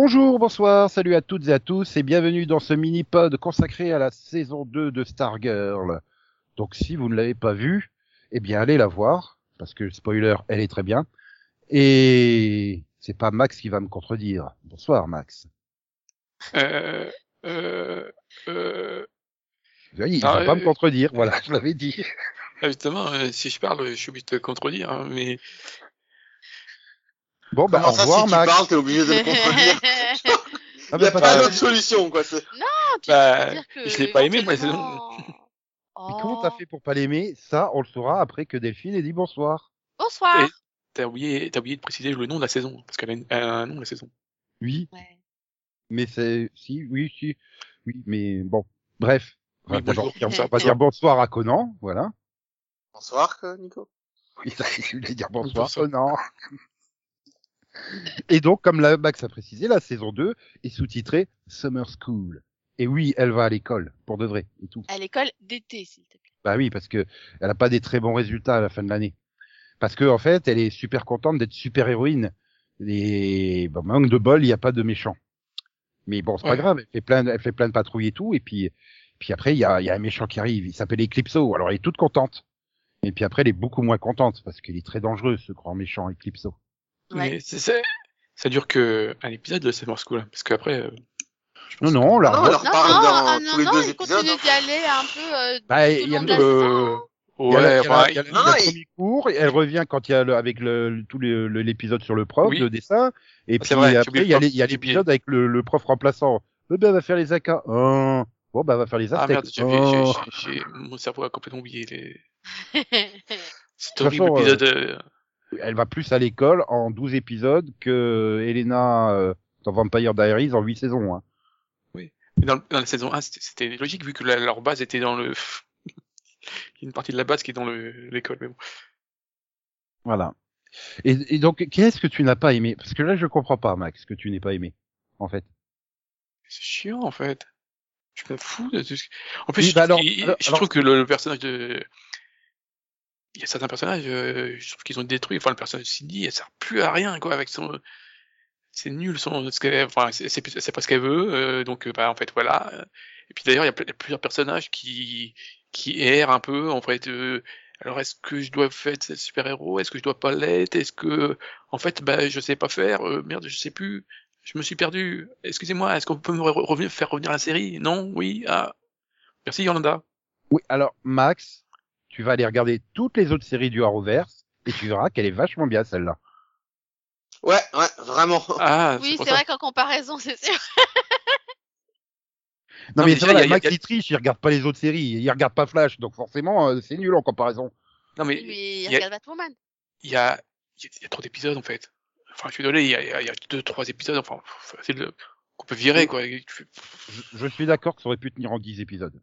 Bonjour, bonsoir, salut à toutes et à tous et bienvenue dans ce mini-pod consacré à la saison 2 de Stargirl. Donc si vous ne l'avez pas vue, eh bien allez la voir, parce que spoiler, elle est très bien. Et c'est pas Max qui va me contredire. Bonsoir Max. Euh, euh, euh, Oui, il Ah, va pas euh, me contredire, voilà, je l'avais dit. ah, justement, euh, si je parle, je suis obligé de te contredire, hein, mais Bon, bah Comment au ça, revoir si tu Max. parles, t'es obligé de le contredire. Ah, Il n'y a bah, pas pas- d'autre solution, quoi. c'est- tu Bah, veux dire que je l'ai pas aimé, moi, Mais comment t'as Oh. fait pour pas l'aimer? Ça, on le saura après que Delphine ait dit bonsoir. Bonsoir. Et- t'as oublié, t'as oublié de préciser le nom de la saison, parce qu'elle a, un nom la saison. Oui, Ouais. mais c'est... Si, oui, si. Oui, mais bon. Bref. On va Oui, dire- on va dire bonsoir à Conan, voilà. Bonsoir, Nico. Oui, ça, je voulais dire bonsoir, Bonsoir. Conan. Et donc, comme la Max a précisé, la saison 2 est sous-titrée Summer School. Et oui, elle va à l'école, pour de vrai, et tout. À l'école d'été, s'il te plaît. Bah oui, parce que elle a pas des très bons résultats à la fin de l'année. Parce que en fait, elle est super contente d'être super héroïne. Et bon, manque de bol, il n'y a pas de méchant. Mais bon, c'est pas Ouais. grave. Elle fait plein, de- elle fait plein de patrouilles et tout. Et puis, puis après, il y a, y a un méchant qui arrive. Il s'appelle Eclipso. Alors, elle est toute contente. Et puis après, elle est beaucoup moins contente parce qu'il est très dangereux, ce grand méchant Eclipso. Ouais. Mais c'est, c'est- ça dure que un épisode de Summer School, hein, parce qu'après, euh, Non, non, on la Non, Non, parle non, dans ah, tous non, les non, deux il épisodes, continue hein. d'y aller un peu euh, Bah, il y a le- ouais, le- premier cours, elle revient quand il y a le, avec le, tout l'épisode sur le prof, Oui. le dessin, et Ah, puis vrai, après il y a les- l'épisode avec le, le prof remplaçant. Eh ben, elle va faire les AK. Oh. Bon, bah, elle va faire les Ah Aztèques. merde, j'ai, Oh. j'ai, j'ai- mon cerveau a complètement oublié les... cet horrible épisode. Elle va plus à l'école en 12 épisodes que Elena euh, dans Vampire Diaries en 8 saisons. Hein. Mais Dans, dans la saison 1, c'était, logique vu que la- leur base était dans le. Il y a une partie de la base qui est dans le, l'école, mais bon. Voilà. Et, et donc, qu'est-ce que tu n'as pas aimé? Parce que là, je comprends pas, Max, que tu n'es pas aimé, en fait. C'est chiant en fait. Je m'en fous de tout ce... En plus, Oui, je, bah alors- qu'il- alors- je alors- trouve que le, le personnage de. Il y a certains personnages, euh, je trouve qu'ils ont détruit. Enfin, le personnage de Cindy, elle sert plus à rien, quoi, avec son. C'est nul, son. c'est pas ce qu'elle veut, euh, donc, euh, bah, en fait, voilà. Et puis d'ailleurs, il y a plusieurs personnages qui qui errent un peu, en fait. alors, est-ce que je dois ce super-héros Est-ce que je dois pas l'être Est-ce que, en fait, bah, je sais pas faire. merde, je sais plus. Je me suis perdu. Excusez-moi, est-ce qu'on peut me faire revenir la série? Non Oui Ah. Merci Yolanda. Oui, alors, Max, tu vas aller regarder toutes les autres séries du Arrowverse et tu verras qu'elle est vachement bien, celle-là. Ouais, ouais, vraiment. Ah, oui, c'est vrai qu'en comparaison, c'est sûr. Non, Non, mais mais c'est vrai, il y a- Max, y a- il triche, il regarde pas les autres séries, il regarde pas Flash, donc forcément, euh, c'est nul en comparaison. Non mais Mais il y a- regarde Batwoman. il y a, il y a- il y a trop d'épisodes en fait. Enfin, je suis désolé, il y a, il y a- il y a deux, trois épisodes, enfin, de- qu'on peut virer quoi. Je, je suis d'accord que ça aurait pu tenir en 10 épisodes.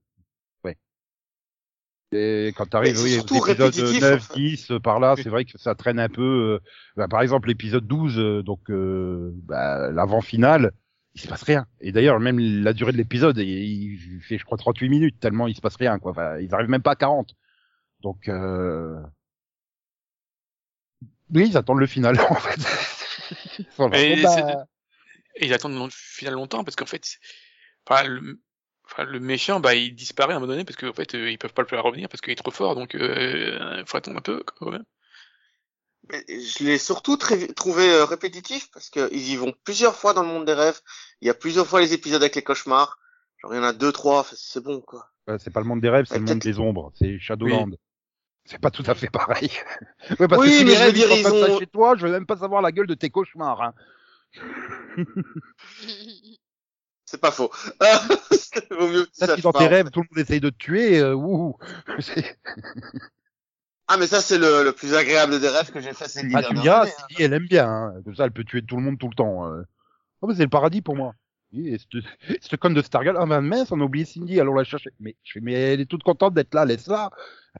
Et quand t'arrives, Mais c'est oui, aux épisodes répétitif, 9, en fait. 10, euh, par là, c'est vrai que ça traîne un peu. euh, bah, par exemple, l'épisode 12, euh, donc euh, bah, l'avant-finale, il se passe rien. Et d'ailleurs, même la durée de l'épisode, il, fait, je crois, 38 minutes, tellement il se passe rien. Quoi. Enfin, ils arrivent même pas à 40. Donc, euh... oui, ils attendent le final, en fait. Ils bah, Et ils attendent le final longtemps parce qu'en fait, enfin, le, enfin, le méchant, bah, il disparaît à un moment donné parce qu'en fait, euh, ils peuvent pas le faire revenir parce qu'il est trop fort, donc euh, faut attendre un peu quand même. Mais Je l'ai surtout très- trouvé euh, répétitif parce qu'ils y vont plusieurs fois dans le monde des rêves. Il y a plusieurs fois les épisodes avec les cauchemars. Genre, il y en a deux, trois, c'est bon, quoi. Ouais, c'est pas le monde des rêves, c'est Ouais, le monde des ombres, c'est Shadowland. C'est pas tout à fait pareil. ouais, parce Oui, que si mais les je veux rêves dire, ils ça chez toi, je veux même pas savoir la gueule de tes cauchemars. Hein. C'est pas faux. Vaut mieux que tu Ça, saches si dans pas, tes rêves tout le monde essaye de te tuer, euh, wouhou. C'est- Ah, mais ça, c'est le, le plus agréable des rêves que j'ai fait ces dix Ah, tu diras, années, hein. si elle aime bien, hein. comme ça elle peut tuer tout le monde tout le temps. euh. Oh, mais c'est le paradis pour moi. Et cette, conne de Stargirl, ah ben mince, on a oublié Cindy, allons la chercher. Mais je fais, mais elle est toute contente d'être là, laisse-la.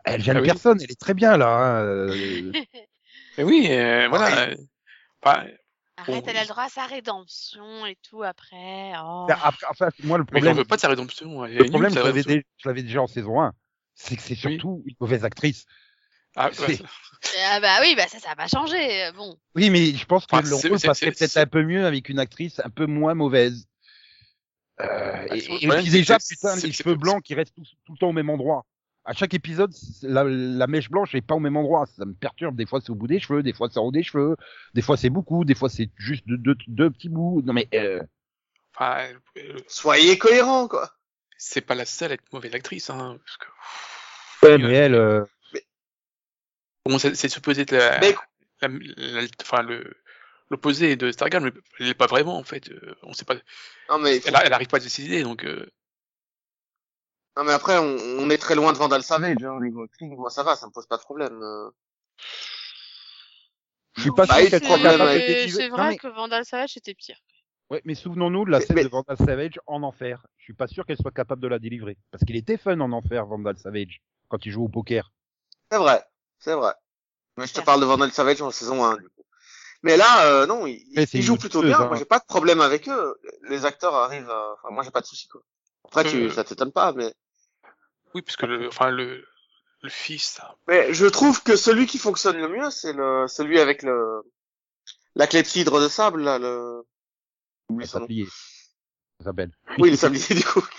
Elle gêne Ah oui. personne, elle est très bien là. hein. Euh, Mais oui, euh, voilà. enfin, Arrête, elle a le droit à sa rédemption et tout après. Oh. Ben, après, enfin, moi, le mais problème, veux pas de sa rédemption. le problème, sa je l'avais rédemption. dé- je l'avais déjà en saison 1, c'est que c'est Oui. surtout une mauvaise actrice. Ah, ouais. Ah bah oui, bah ça, ça va pas changer. Bon. Oui, mais je pense que Ah, le rôle passerait peut-être un peu mieux avec une actrice un peu moins mauvaise. Euh, Ah, et, et puis c'est- déjà, putain, les cheveux blancs qui restent tout, tout le temps au même endroit. À chaque épisode, la, la mèche blanche est pas au même endroit. Ça me perturbe. Des fois, c'est au bout des cheveux, des fois, c'est en haut des cheveux, des fois, c'est beaucoup, des fois, c'est juste deux, deux, deux petits bouts. Non mais, euh, Enfin, euh, Soyez cohérents, quoi. c'est pas la seule à être mauvaise actrice, hein. Parce que, ouais, mais elle, euh, bon, c'est c'est supposé être la, Mais- la- la- enfin, le, l'opposé de Stargirl, mais elle l'est pas vraiment, en fait. Euh, On sait pas, Non, mais, elle, a- elle arrive pas à se décider, donc, euh, non, mais après, on, on est très loin de Vandal Savage, hein, au niveau acting. Moi, ça va, ça me pose pas de problème. euh. je suis pas Bah, sûr qu'elle soit le capable de C'est Non, vrai mais- que Vandal Savage était pire. Ouais, mais souvenons-nous de la scène mais- de Vandal Savage en enfer. Je suis pas sûr qu'elle soit capable de la délivrer. Parce qu'il était fun en enfer, Vandal Savage, quand il joue au poker. C'est vrai, c'est vrai. Mais je te parle de Vandal Savage en saison 1, du coup. Mais là, euh, non, ils, Mais c'est ils jouent plutôt bien. hein. Moi, j'ai pas de problème avec eux. Les acteurs arrivent à... Enfin, moi, j'ai pas de soucis, quoi. Après, tu, Euh. ça t'étonne pas, mais... oui, parce que le, enfin, le, le fils, ça, Mais je trouve que celui qui fonctionne le mieux, c'est le, celui avec le, la clepsydre de sable, là, le, nom. Sablier. S'appelle. Oui, le sablier, du coup.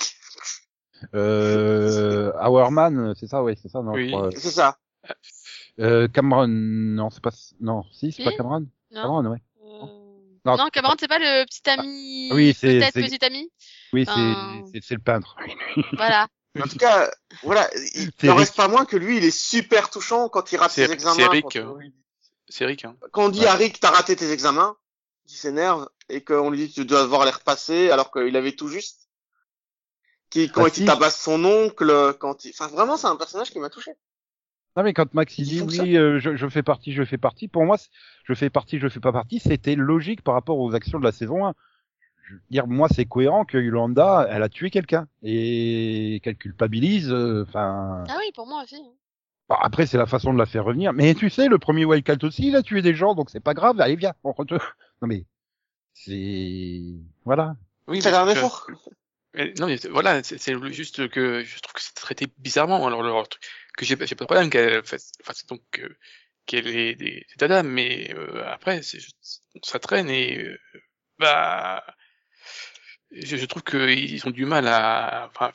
Euh, Hourman, c'est ça, ouais, c'est ça, non, Oui. C'est ça. Euh, Cameron, non, c'est pas, non, si, c'est Si pas Cameron? Non, Cameron, ouais. Euh, Non, non, Cameron, c'est pas le petit ami. oui, c'est- Peut-être c'est- petit ami? Oui, c'est, Euh. c'est, c'est le peintre. Voilà. En tout cas, voilà, il n'en reste pas moins que lui, il est super touchant quand il rate ses examens. c'est Eric, quand, euh. on hein. quand on dit Ouais. à Rick, t'as raté tes examens, il s'énerve, et qu'on lui dit, tu dois devoir les repasser, alors qu'il avait tout juste. Qui, quand Bah, il si. tabasse son oncle, quand il, enfin, vraiment, c'est un personnage qui m'a touché. Non, mais quand Max il dit oui, euh, je, je fais partie, je fais partie, pour moi, je fais partie, je fais pas partie, c'était logique par rapport aux actions de la saison 1. Je veux dire, moi, c'est cohérent que Yolanda, elle a tué quelqu'un et qu'elle culpabilise. euh, Enfin, Ah oui, pour moi aussi. hein. bon, après, c'est la façon de la faire revenir. Mais tu sais, le premier Wildcat aussi, il a tué des gens, donc c'est pas grave. Allez, viens, on retourne. Non mais c'est voilà. Oui, Faire mais un que- effort. mais non, mais voilà, c'est juste que je trouve que c'est traité bizarrement. Alors, truc, que j'ai pas j'ai pas de problème qu'elle fasse, fasse donc, euh, qu'elle ait des, des dadas, mais euh, après, c'est juste- ça traîne et, euh, bah, je, je trouve qu'ils ont du mal à, enfin,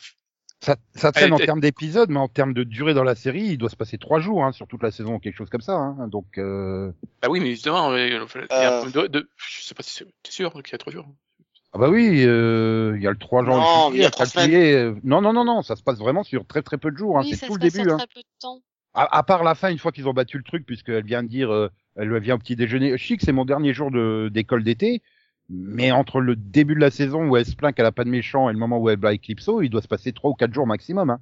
Ça, ça traîne Elle- en termes d'épisodes, mais en termes de durée dans la série, il doit se passer trois jours hein, sur toute la saison, quelque chose comme ça. Hein. Donc, euh... bah oui, mais justement, euh, il y a Euh. de, de- je sais pas si c'est t'es sûr qu'il y a trois jours. ah bah oui, euh, il y a le 3 Non, janvier, il y a le trois 4 juillet. euh, Non, non, non, non, ça se passe vraiment sur très très peu de jours. Hein. oui, c'est ça tout se le passe début. Hein. très peu de temps. À, à part la fin, une fois qu'ils ont battu le truc, puisqu'elle vient de dire, euh, elle vient au petit déjeuner. Chic, c'est mon dernier jour de d'école d'été. Mais entre le début de la saison où elle se plaint qu'elle a pas de méchant et le moment où elle bat Eclipso, il doit se passer trois ou quatre jours maximum. Hein.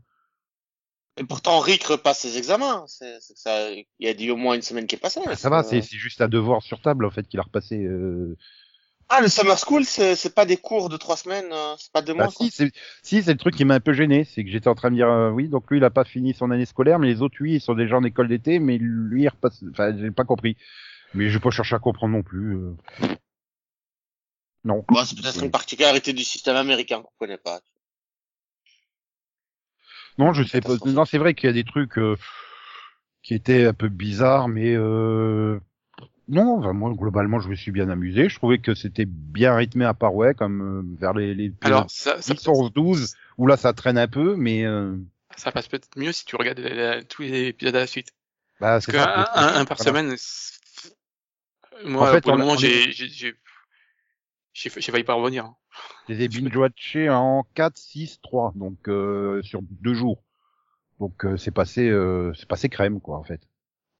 Et pourtant, Rick repasse ses examens. C'est, c'est que ça, il y a dit au moins une semaine qui est passée. Ah, Ça va, c'est c'est juste un devoir sur table en fait qu'il a repassé. Euh... Ah, le Summer School, c'est, c'est pas des cours de trois semaines, euh, c'est pas deux Bah, mois. si, c'est si, c'est le truc qui m'a un peu gêné, c'est que j'étais en train de dire euh, oui, donc lui il a pas fini son année scolaire, mais les autres oui ils sont déjà en école d'été, mais lui il repasse. Enfin, j'ai pas compris. Mais je vais pas chercher à comprendre non plus. euh. Non. Bon, c'est peut-être une particularité du système américain qu'on connaît pas. Non, je sais pas. Non, c'est vrai qu'il y a des trucs euh, qui étaient un peu bizarres, mais euh... non, enfin, moi globalement, je me suis bien amusé. Je trouvais que c'était bien rythmé à part ouais, comme euh, vers les, les Alors, ça, ça, 10, 11, 12, où là ça traîne un peu, mais euh, ça passe peut-être mieux si tu regardes la- la- tous les épisodes à la suite. bah, Parce que ça. un, un- un par Voilà. semaine, moi, En fait, pour le moment, j'ai, j'ai, j'ai, j'ai, j'ai failli pas revenir. hein. Je les ai binge-watchés en 4, 6, 3, donc euh, sur deux jours. Donc euh, c'est passé, euh, c'est passé crème quoi en fait.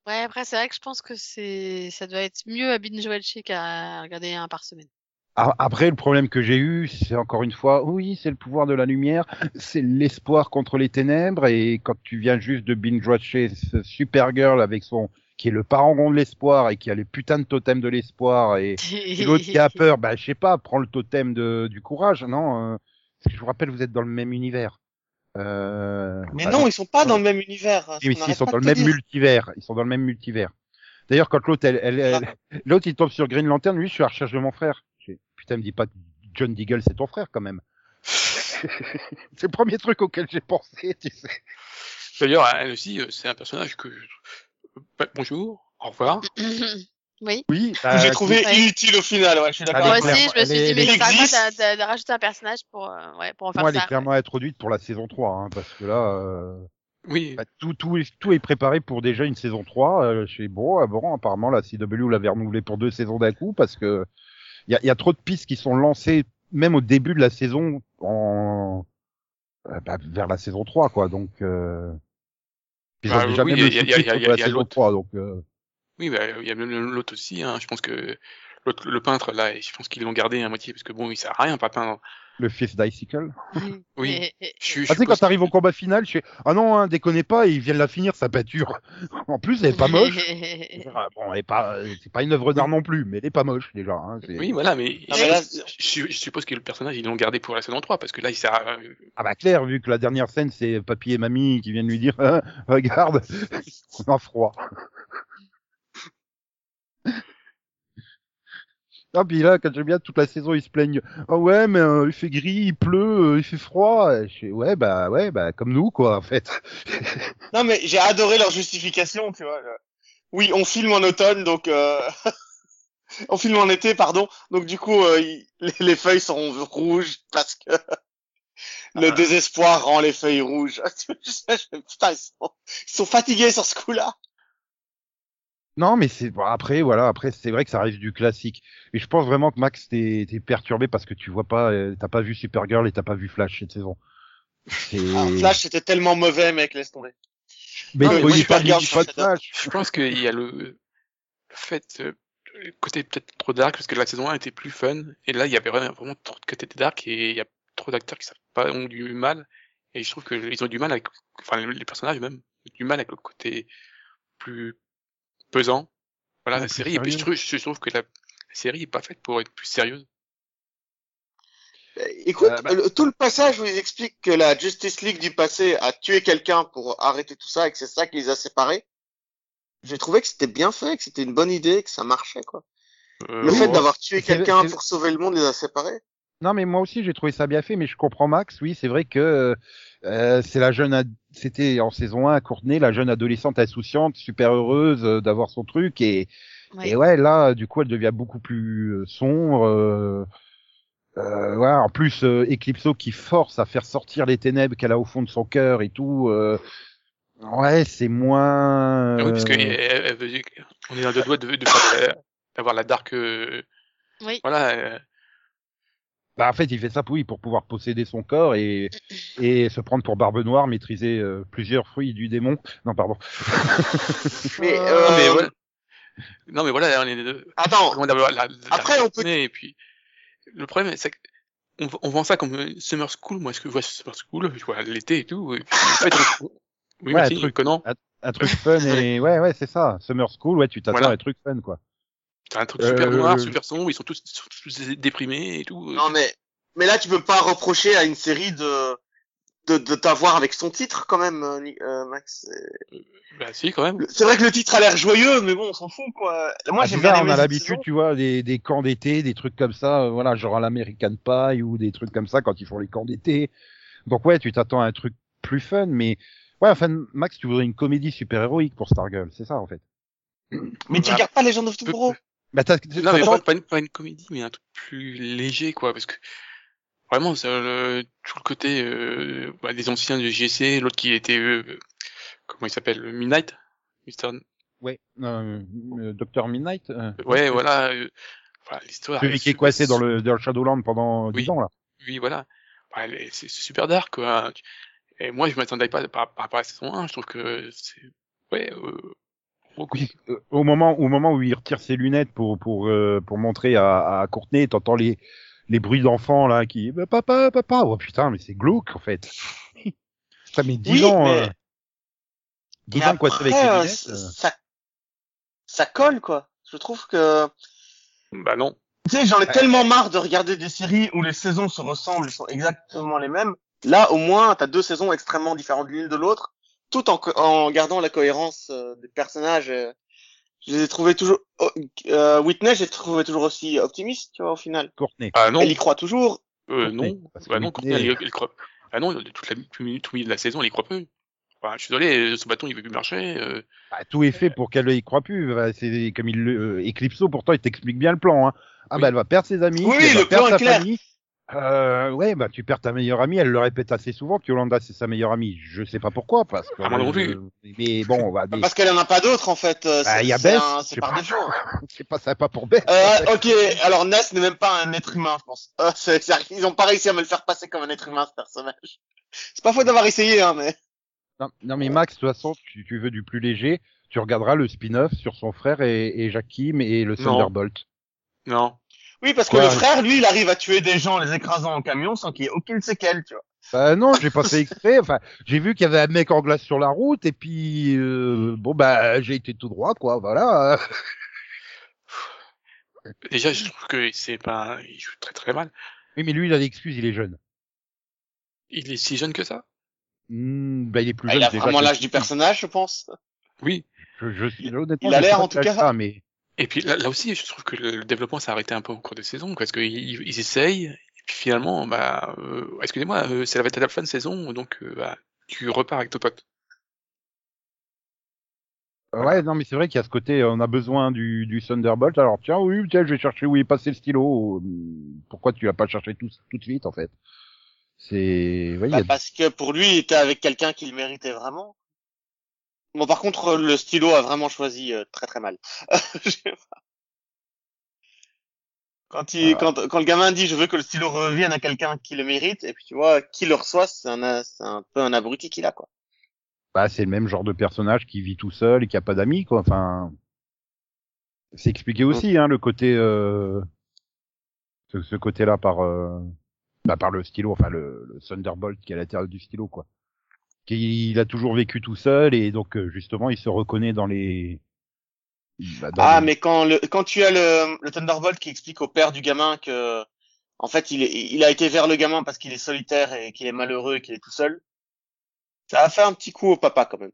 Ouais, après, c'est vrai que je pense que c'est, ça doit être mieux à binge watcher qu'à regarder un par semaine. Après le problème que j'ai eu, c'est encore une fois, oui, c'est le pouvoir de la lumière, c'est l'espoir contre les ténèbres, et quand tu viens juste de binge-watcher ce Supergirl avec son qui est le parangon de l'espoir et qui a les putains de totems de l'espoir et, et l'autre qui a peur, bah je sais pas, prends le totem de, du courage, non euh, Parce que je vous rappelle, vous êtes dans le même univers. Euh, Mais bah, non, ils sont pas dans le même univers. Oui, on mais si, ils sont dans le même dire. multivers. Ils sont dans le même multivers. D'ailleurs, quand l'autre, elle, elle, elle- l'autre, il tombe sur Green Lantern, lui, je suis à la recherche de mon frère. Putain, me dis pas que John Deagle, c'est ton frère, quand même. c'est le premier truc auquel j'ai pensé, tu sais. D'ailleurs, elle aussi, euh, c'est un personnage que, bah, bonjour, au revoir. oui. Oui, Que bah, j'ai trouvé Ouais. inutile au final, ouais, je suis d'accord Moi aussi, je me suis elle dit, mais elle ça va de, rajouter un personnage pour, euh, ouais, pour en faire moi, elle est ça. clairement introduite pour la saison 3, hein, parce que là, euh, Oui, bah, tout, tout, est, tout est préparé pour déjà une saison 3. Euh, je sais, bon, ah bon, apparemment, la CW l'avait renouvelé pour deux saisons d'un coup, parce que il y a, y a trop de pistes qui sont lancées, même au début de la saison, en euh, bah, vers la saison 3, quoi. Donc, euh... ils ont Bah, déjà oui, même il y a- le de la saison l'autre. 3, donc... euh, oui, bah, il y a même l'autre aussi. Hein. Je pense que l'autre, le peintre là, je pense qu'ils l'ont gardé à moitié parce que bon, il sert à rien, pas peindre. Le fils d'Icicle. Oui. Suis- Ah, tu sais, quand t'arrives au combat final, je fais, ah non, hein, déconnez pas, ils viennent la finir, sa peinture. en plus, elle est pas moche. Ah, Bon, elle est pas, euh, c'est pas une œuvre d'art non plus, mais elle est pas moche, déjà. Hein, Oui, voilà, mais, Non, mais là, je, je- je suppose que le personnage, ils l'ont gardé pour la saison 3 parce que là, il sert à... Ah bah clair, vu que la dernière scène, c'est papy et mamie qui viennent lui dire, Ah, regarde, on a froid. Ah, puis là, quand j'aime bien toute la saison, ils se plaignent. Ah ouais, mais euh, il fait gris, il pleut, euh, il fait froid. Et je fais, ouais, bah ouais, bah comme nous, quoi, en fait. Non, mais j'ai adoré leur justification, tu vois. Oui, on filme en automne, donc euh... on filme en été, pardon. Donc du coup, euh, il- les, les feuilles sont rouges parce que le Ah. désespoir rend les feuilles rouges. Putain, ils sont, ils sont fatigués sur ce coup-là. Non, mais c'est bon, après, voilà, après c'est vrai que ça reste du classique. Et je pense vraiment que Max t'es t'es perturbé parce que tu vois pas, euh, t'as pas vu Supergirl et t'as pas vu Flash cette saison. Ah, Flash, c'était tellement mauvais, mec, laisse tomber. Mais Non, mais pas Supergirl, de. Flash. Je pense qu'il y a le, le fait, euh, le côté peut-être trop dark parce que la saison 1 était plus fun et là, il y avait vraiment, vraiment trop de côté dark et il y a trop d'acteurs qui savent pas, ont du mal et je trouve qu'ils ont du mal avec, enfin, les personnages même, ont du mal avec le côté plus pesant. Voilà, Ouais, la série, et puis je trouve, je trouve que la, la série est pas faite pour être plus sérieuse. Euh, Écoute, Euh, bah- le- tout le passage où ils expliquent que la Justice League du passé a tué quelqu'un pour arrêter tout ça et que c'est ça qui les a séparés, j'ai trouvé que c'était bien fait, que c'était une bonne idée, que ça marchait, quoi. Euh, Le fait d'avoir tué quelqu'un pour sauver le monde les a séparés. Non, mais moi aussi j'ai trouvé ça bien fait, mais je comprends Max. Oui, c'est vrai que euh, c'est la jeune, ad- c'était en saison 1, Courtenay, la jeune adolescente insouciante, super heureuse euh, d'avoir son truc, et, Oui. et ouais, là, du coup, elle devient beaucoup plus euh, sombre. Euh, euh, ouais, en plus, euh, Eclipso qui force à faire sortir les ténèbres qu'elle a au fond de son cœur et tout. euh, ouais, c'est moins. Oui, parce que euh, elle- elle veut- on est à deux doigts de, de d'avoir la dark, euh, Oui. voilà, euh, Bah, en fait, il fait ça oui, pour pouvoir posséder son corps et, et se prendre pour barbe noire, maîtriser euh, plusieurs fruits du démon. Non, pardon. Mais, Non, euh, mais voilà. Non, mais voilà, on est deux. Attends, d'avoir la, la- Après, la on peut- journée, Et puis, le problème, c'est qu'on on vend ça comme euh, summer school. Moi, est-ce que je vois summer school Je vois l'été et tout. Et puis, en fait, on- oui, Ouais, un truc. Conan. Un truc fun et ouais, ouais, c'est ça. Summer School, ouais, tu t'attends Voilà. à un truc fun, quoi. T'as un truc super Euh, noir, super sombre. Ils sont tous, sont tous déprimés et tout. non mais, mais là tu peux pas reprocher à une série de de, de t'avoir avec son titre quand même, euh, euh, Max. Bah, si, quand même. C'est vrai que le titre a l'air joyeux, mais bon, on s'en fout quoi. Moi Ah, j'aime c'est bien aimé on a l'habitude, tu vois, des, des camps d'été, des trucs comme ça, euh, voilà, genre à l'American Pie ou des trucs comme ça quand ils font les camps d'été. Donc ouais, tu t'attends à un truc plus fun, mais ouais, enfin, Max, tu voudrais une comédie super-héroïque pour Stargirl, c'est ça en fait. Mais tu Bah, regardes pas Legend of Tomorrow? Bah, t'as, Non, mais pas, pas, une, pas une comédie, mais un truc plus léger, quoi, parce que vraiment, c'est le, tout le côté euh, bah, des anciens de GC, l'autre qui était, euh, comment il s'appelle, Midnight, Mister, ouais, euh, euh, Dr Midnight, euh, ouais, voilà, euh, voilà l'histoire. celui qui est super- coincé dans le, dans le Shadowland pendant Oui. 10 ans là. Oui, voilà, Bah, c'est c'est super dark, quoi. Et moi, je m'attendais pas par, par rapport à la saison 1, je trouve que c'est, ouais, euh, au moment au moment où il retire ses lunettes pour pour euh, pour montrer à, à Courtenay, t'entends les les bruits d'enfants là qui bah, papa papa oh putain mais c'est glauque en fait. Ça met 10 Oui, ans mais- euh, 10 Mais ans coincé avec après, les euh, lunettes. euh. ça, ça colle quoi. Je trouve que Bah non. Tu sais, j'en ai Ouais. tellement marre de regarder des séries où les saisons se ressemblent, elles sont exactement les mêmes. Là, au moins, t'as deux saisons extrêmement différentes l'une de l'autre, tout en, gardant la cohérence euh, des personnages. euh. Je les ai trouvés toujours... oh, euh, Whitney, j'ai trouvé toujours aussi optimiste, tu vois, au final. Courtenay. Ah non, Elle y croit toujours. euh, non, parce que bah non, Courtenay, elle, elle croit. Ah non, toute la, tout, milieu de la saison, elle y croit peu. Enfin, je suis désolé, son bâton il veut plus marcher. euh, Bah, tout est fait pour qu'elle y croit plus. Bah, c'est comme il le euh, Eclipso pourtant il t'explique bien le plan. Hein. Ah Oui. bah elle va perdre ses amis, Oui, le va perdre plan est sa clair. famille. Euh, ouais bah tu perds ta meilleure amie. Elle le répète assez souvent que Yolanda c'est sa meilleure amie. Je sais pas pourquoi parce que Ah, moi euh, mais bon bah, mais Parce qu'elle en a pas d'autres en fait. euh, Bah, y a c'est Bess, je c'est par pas. défaut. c'est pas sympa pour Beth. Euh, ok, alors Ness n'est même pas un être humain, je pense. Euh, ils ont pas réussi à me le faire passer comme un être humain, ce personnage. C'est pas faute d'avoir essayé, hein, mais... Non, non, mais Max, de toute façon, tu, tu veux du plus léger, tu regarderas le spin-off sur son frère et, et Jacques Kim et le Non. Thunderbolt. Non. Oui, parce que Quoi le frère, lui, il arrive à tuer des gens en les écrasant en camion sans qu'il y ait aucune séquelle, tu vois. Bah non, j'ai pas fait exprès. Enfin, j'ai vu qu'il y avait un mec en glace sur la route et puis euh, bon bah j'ai été tout droit quoi. Voilà. Déjà, je trouve que c'est pas, il joue très très mal. Oui, mais lui il a l'excuse, il est jeune. Il est si jeune que ça? Hmm, bah il est plus Ah, jeune il a déjà vraiment l'âge du personnage, je pense. Oui. Je, je, honnêtement, Il a l'air, en tout cas. ça, mais Et puis là, là aussi, je trouve que le, développement s'est arrêté un peu au cours des saisons, parce qu'ils ils, ils essayent, et puis finalement, bah, euh, excusez-moi, euh, c'est la la fin de saison, donc euh, bah, tu repars avec ton pote. ouais, non, mais c'est vrai qu'il y a ce côté, on a besoin du, du Thunderbolt. Alors tiens, oui, tiens, je vais chercher où est passé le stylo. Pourquoi tu l'as pas cherché tout, tout de suite en fait? C'est, y Bah, a parce que pour lui, il était avec quelqu'un qui le méritait vraiment. Bon, par contre, le stylo a vraiment choisi euh, très très mal. Quand, il, quand, quand le gamin dit je veux que le stylo revienne à quelqu'un qui le mérite, et puis tu vois, qui le reçoit, c'est un, peu un abruti qu'il a, quoi. bah, c'est le même genre de personnage qui vit tout seul et qui a pas d'amis, quoi. Enfin, c'est expliqué aussi, hein, le côté, euh, ce, ce côté-là par, euh, bah, par le stylo, enfin le, le Thunderbolt qui est à l'intérieur du stylo, quoi. Qui, il a toujours vécu tout seul et donc euh, justement, il se reconnaît dans les. bah, dans Ah, les- mais quand le, quand tu as le, le Thunderbolt qui explique au père du gamin que, en fait, il, est, il a été vers le gamin parce qu'il est solitaire et qu'il est malheureux et qu'il est tout seul, ça a fait un petit coup au papa, quand même.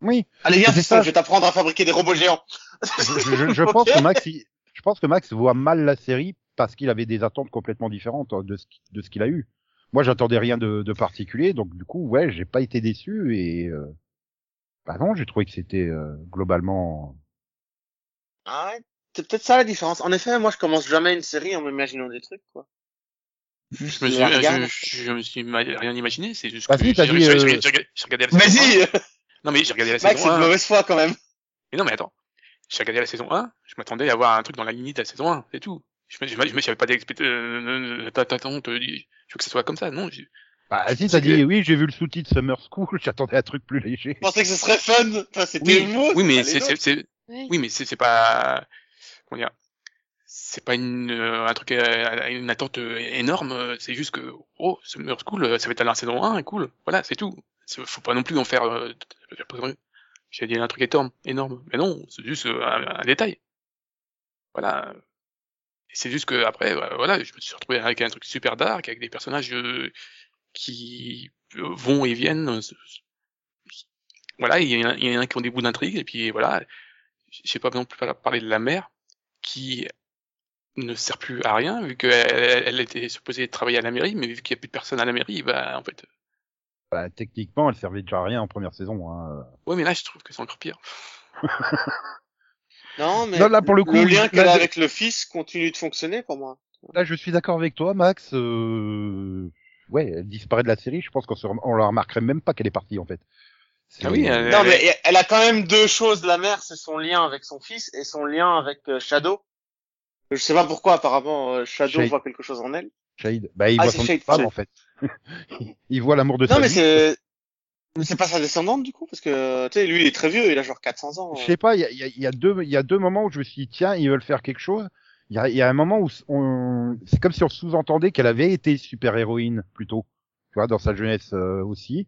Oui, Allez, viens, ça. je vais t'apprendre à fabriquer des robots géants. je, je- je pense que Max, il- je pense que Max voit mal la série parce qu'il avait des attentes complètement différentes hein, de ce, de ce qu'il a eu. Moi, j'attendais rien de, de particulier, donc du coup, ouais, j'ai pas été déçu et euh, bah non, j'ai trouvé que c'était euh, globalement. Ah ouais, c'est peut-être ça la différence. En effet, moi, je commence jamais une série en m'imaginant des trucs, quoi. Je me Je suis, regarde. je, je me suis ma- rien imaginé, c'est juste Bah que si, t'as j'ai euh, regardé la saison 1. Vas-y, Non mais j'ai regardé la Max, c'est saison de 1. mauvaise foi, quand même. Mais non mais attends, j'ai regardé la saison 1, je m'attendais à avoir un truc dans la lignée de la saison 1, c'est tout. Je me, je me, je me- j'avais pas d'expect, je veux que ça soit comme ça, non. je- Bah si, t'as dit que- oui, j'ai vu le sous-titre Summer School, j'attendais un truc plus léger. Je pensais que ce serait fun. Enfin, c'était Oui, mot. oui mais c'est, c'est, c'est, Oui. oui mais c'est, c'est pas, comment dire, c'est pas une, euh, un truc, euh, une attente euh, énorme, euh, c'est juste que, oh, Summer School, ça va être à la saison 1, cool, voilà, c'est tout. C'est- Faut pas non plus en faire, euh, j'ai dit un truc énorme, énorme, mais non, c'est juste euh, un, un détail. Voilà. C'est juste que après, euh, voilà, je me suis retrouvé avec un truc super dark, avec des personnages euh, qui euh, vont et viennent. euh, Voilà, il y, en a- y en a qui ont des bouts d'intrigue, et puis voilà, je sais pas non plus parler de la mère, qui ne sert plus à rien, vu qu'elle elle était supposée travailler à la mairie, mais vu qu'il n'y a plus de personne à la mairie, bah en fait... Bah, techniquement, elle servait déjà à rien en première saison. Hein. Ouais, mais là, je trouve que c'est encore pire. Non, mais Non, là, pour le coup, le lien qu'elle a avec le fils continue de fonctionner pour moi. Là, je suis d'accord avec toi, Max. Euh... Ouais, elle disparaît de la série. Je pense qu'on se rem- on la remarquerait même pas qu'elle est partie en fait. Ah oui, elle- Non, mais elle a quand même deux choses, la mère, c'est son lien avec son fils et son lien avec euh, Shadow. Je sais pas pourquoi, apparemment, euh, Shadow Shade. voit quelque chose en elle. Shade. Bah, il Ah, voit son Shade, femme en fait. il voit l'amour de Non, sa mais vie. C'est... Mais c'est pas sa descendante, du coup, parce que, tu sais, lui, il est très vieux, il a genre 400 ans. Je sais pas, il y a, y, a, y a deux, il y a deux moments où je me suis dit tiens, ils veulent faire quelque chose. Il y a, il y a un moment où on, c'est comme si on sous-entendait qu'elle avait été super héroïne plutôt, tu vois, dans sa jeunesse euh, aussi.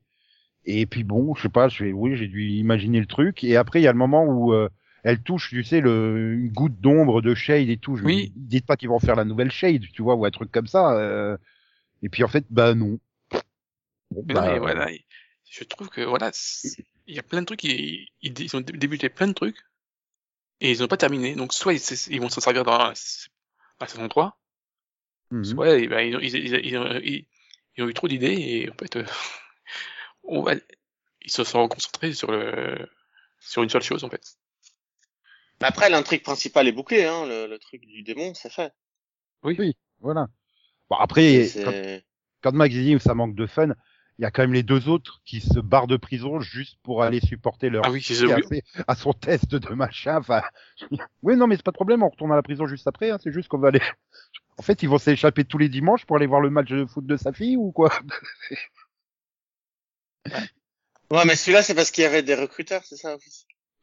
Et puis bon, je sais pas, je, oui, j'ai dû imaginer le truc. Et après, il y a le moment où euh, elle touche, tu sais, le, une goutte d'ombre de Shade et tout. Je me Oui. dis, dites pas qu'ils vont faire la nouvelle Shade, tu vois, ou un truc comme ça. euh. Et puis en fait, bah non. Bon, Mais bah, non, mais voilà, je trouve que voilà, il y a plein de trucs, ils, ont dé- débuté plein de trucs, et ils n'ont pas terminé. Donc soit ils, vont s'en servir dans la, la saison 3, mhm. soit eh ben, ils, ont- ils, ils, ils, ont- ils- ils ont eu trop d'idées, et en fait, euh, on va, ils se sont concentrés sur le sur une seule chose en fait. Après, l'intrigue principale est bouclée, hein, le, le truc du démon, c'est fait. Voilà. Bon, après, quand, quand Max dit ça manque de fun, il y a quand même les deux autres qui se barrent de prison juste pour aller supporter leur Ah oui, à, à son test de machin. Enfin, oui, non, mais c'est pas de problème, on retourne à la prison juste après. Hein, c'est juste qu'on va aller. En fait, ils vont s'échapper tous les dimanches pour aller voir le match de foot de sa fille ou quoi? Ouais, mais celui-là, c'est parce qu'il y avait des recruteurs, c'est ça,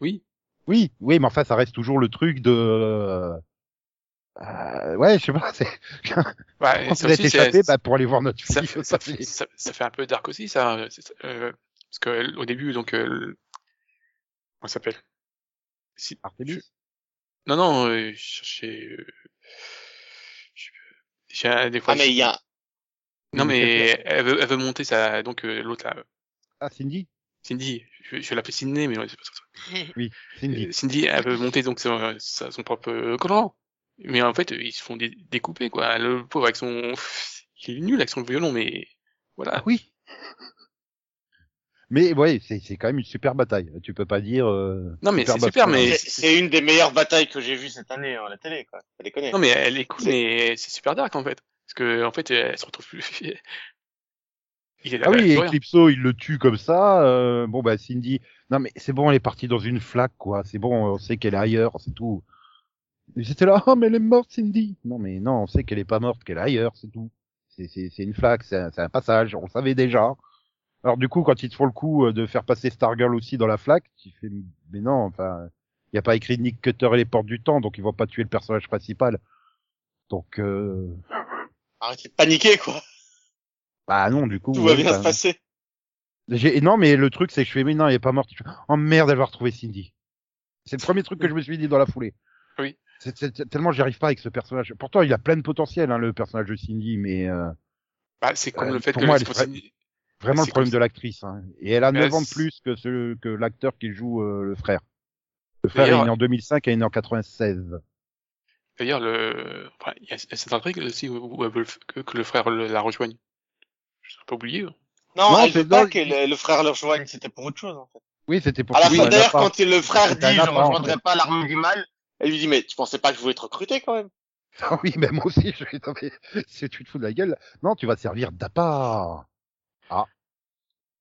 Oui. Oui, oui, mais enfin, ça reste toujours le truc de. Euh, euh, ouais, je sais pas. C'est... Ouais, Quand aussi, c'est- échappé, bah, pour aller voir notre ça, fille. ça, c'est- ça, ça fait un peu dark aussi, ça. euh, parce que euh, au début, donc, euh, comment ça s'appelle? Si... Artemis? Non, non, euh, je cherchais. euh, je- des fois. Ah, mais il y a, Non, mais elle veut, elle veut monter sa. Donc euh, l'autre là, Ah, Cindy? Cindy. Je, je vais l'appeler Sydney, mais non, c'est pas ça. Cindy. Euh, Cindy, elle veut monter donc son, son propre euh, clan. Mais en fait, ils se font dé- découper quoi. Le pauvre avec son, il est nul avec son violon, mais voilà. Ah oui. Mais ouais, c'est c'est quand même une super bataille. Tu peux pas dire. euh, Non, mais c'est super, mais- c'est une des meilleures batailles que j'ai vues cette année à la télé, quoi. Faut déconner. Non, mais elle est cool, mais c'est super dark en fait. Parce que en fait, elle se retrouve plus. Il est là, Ah elle oui. Eclipso, il le tue comme ça. euh, bon bah Cindy, non mais c'est bon, elle est partie dans une flaque quoi. C'est bon, on sait qu'elle est ailleurs, c'est tout. Ils étaient là, oh mais elle est morte Cindy. Non mais non, on sait qu'elle est pas morte, qu'elle est ailleurs, c'est tout. C'est c'est c'est une flaque, c'est un, c'est un passage, on le savait déjà. Alors du coup, quand ils te font le coup euh, de faire passer Stargirl aussi dans la flaque, tu fais mais non, enfin, il y a pas écrit Nick Cutter et les portes du temps, donc ils vont pas tuer le personnage principal. Donc euh, Arrêtez de paniquer, quoi. bah non, du coup. Tout va ouais, bien bah, se passer. J'ai- Non, mais le truc, c'est que je fais, mais non, elle est pas morte. Je fais, Oh merde, elle va retrouver Cindy. C'est le premier truc que je me suis dit dans la foulée. C'est c'est- tellement j'y arrive pas avec ce personnage. Pourtant, il a plein de potentiel, hein, le personnage de Cindy, mais euh, Bah, c'est comme Euh, le fait pour que moi, c'est elle vraiment le problème de l'actrice. Hein. Et elle a Mais 9 ans de plus que ce, que l'acteur qui joue euh, le frère. Le frère est né en 2005 et est né en 96. D'ailleurs, le, enfin, il y a cette intrigue aussi où, elle veut que, que le frère le- la rejoigne. Je ne pas oublié. hein. Non, Non, elle c'est veut pas que le, le frère le rejoigne, c'était pour autre chose, en fait. Oui, c'était pour À la oui, fin, elle d'ailleurs, quand il- le frère Elle dit, je en rejoindrai pas l'armée du mal, elle lui dit, mais tu pensais pas que je voulais te recruter, quand même? Ah oui, mais moi aussi, je vais tomber. C'est tu te fous de la gueule. Non, tu vas te servir d'appât. Ah.